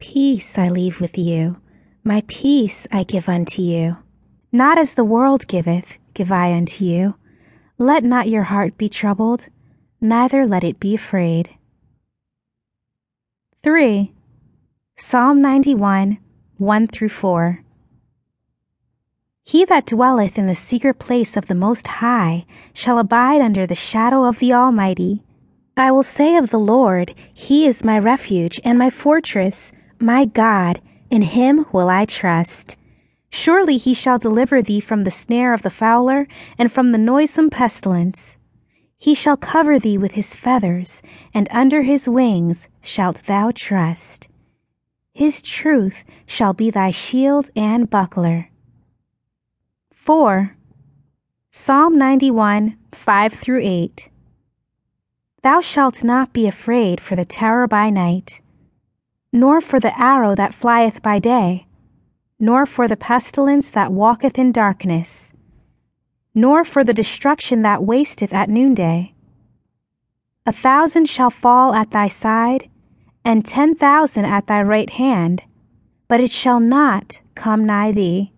Peace I leave with you, my peace I give unto you. Not as the world giveth, give I unto you. Let not your heart be troubled, neither let it be afraid. 3. Psalm 91, 1 through 4. He that dwelleth in the secret place of the Most High shall abide under the shadow of the Almighty. I will say of the Lord, He is my refuge and my fortress, my God, in Him will I trust. Surely He shall deliver thee from the snare of the fowler and from the noisome pestilence. He shall cover thee with His feathers, and under His wings shalt thou trust. His truth shall be thy shield and buckler. 4. Psalm 91, 5 through 8. Thou shalt not be afraid for the terror by night, nor for the arrow that flieth by day, nor for the pestilence that walketh in darkness, nor for the destruction that wasteth at noonday. A thousand shall fall at thy side, and ten thousand at thy right hand, but it shall not come nigh thee.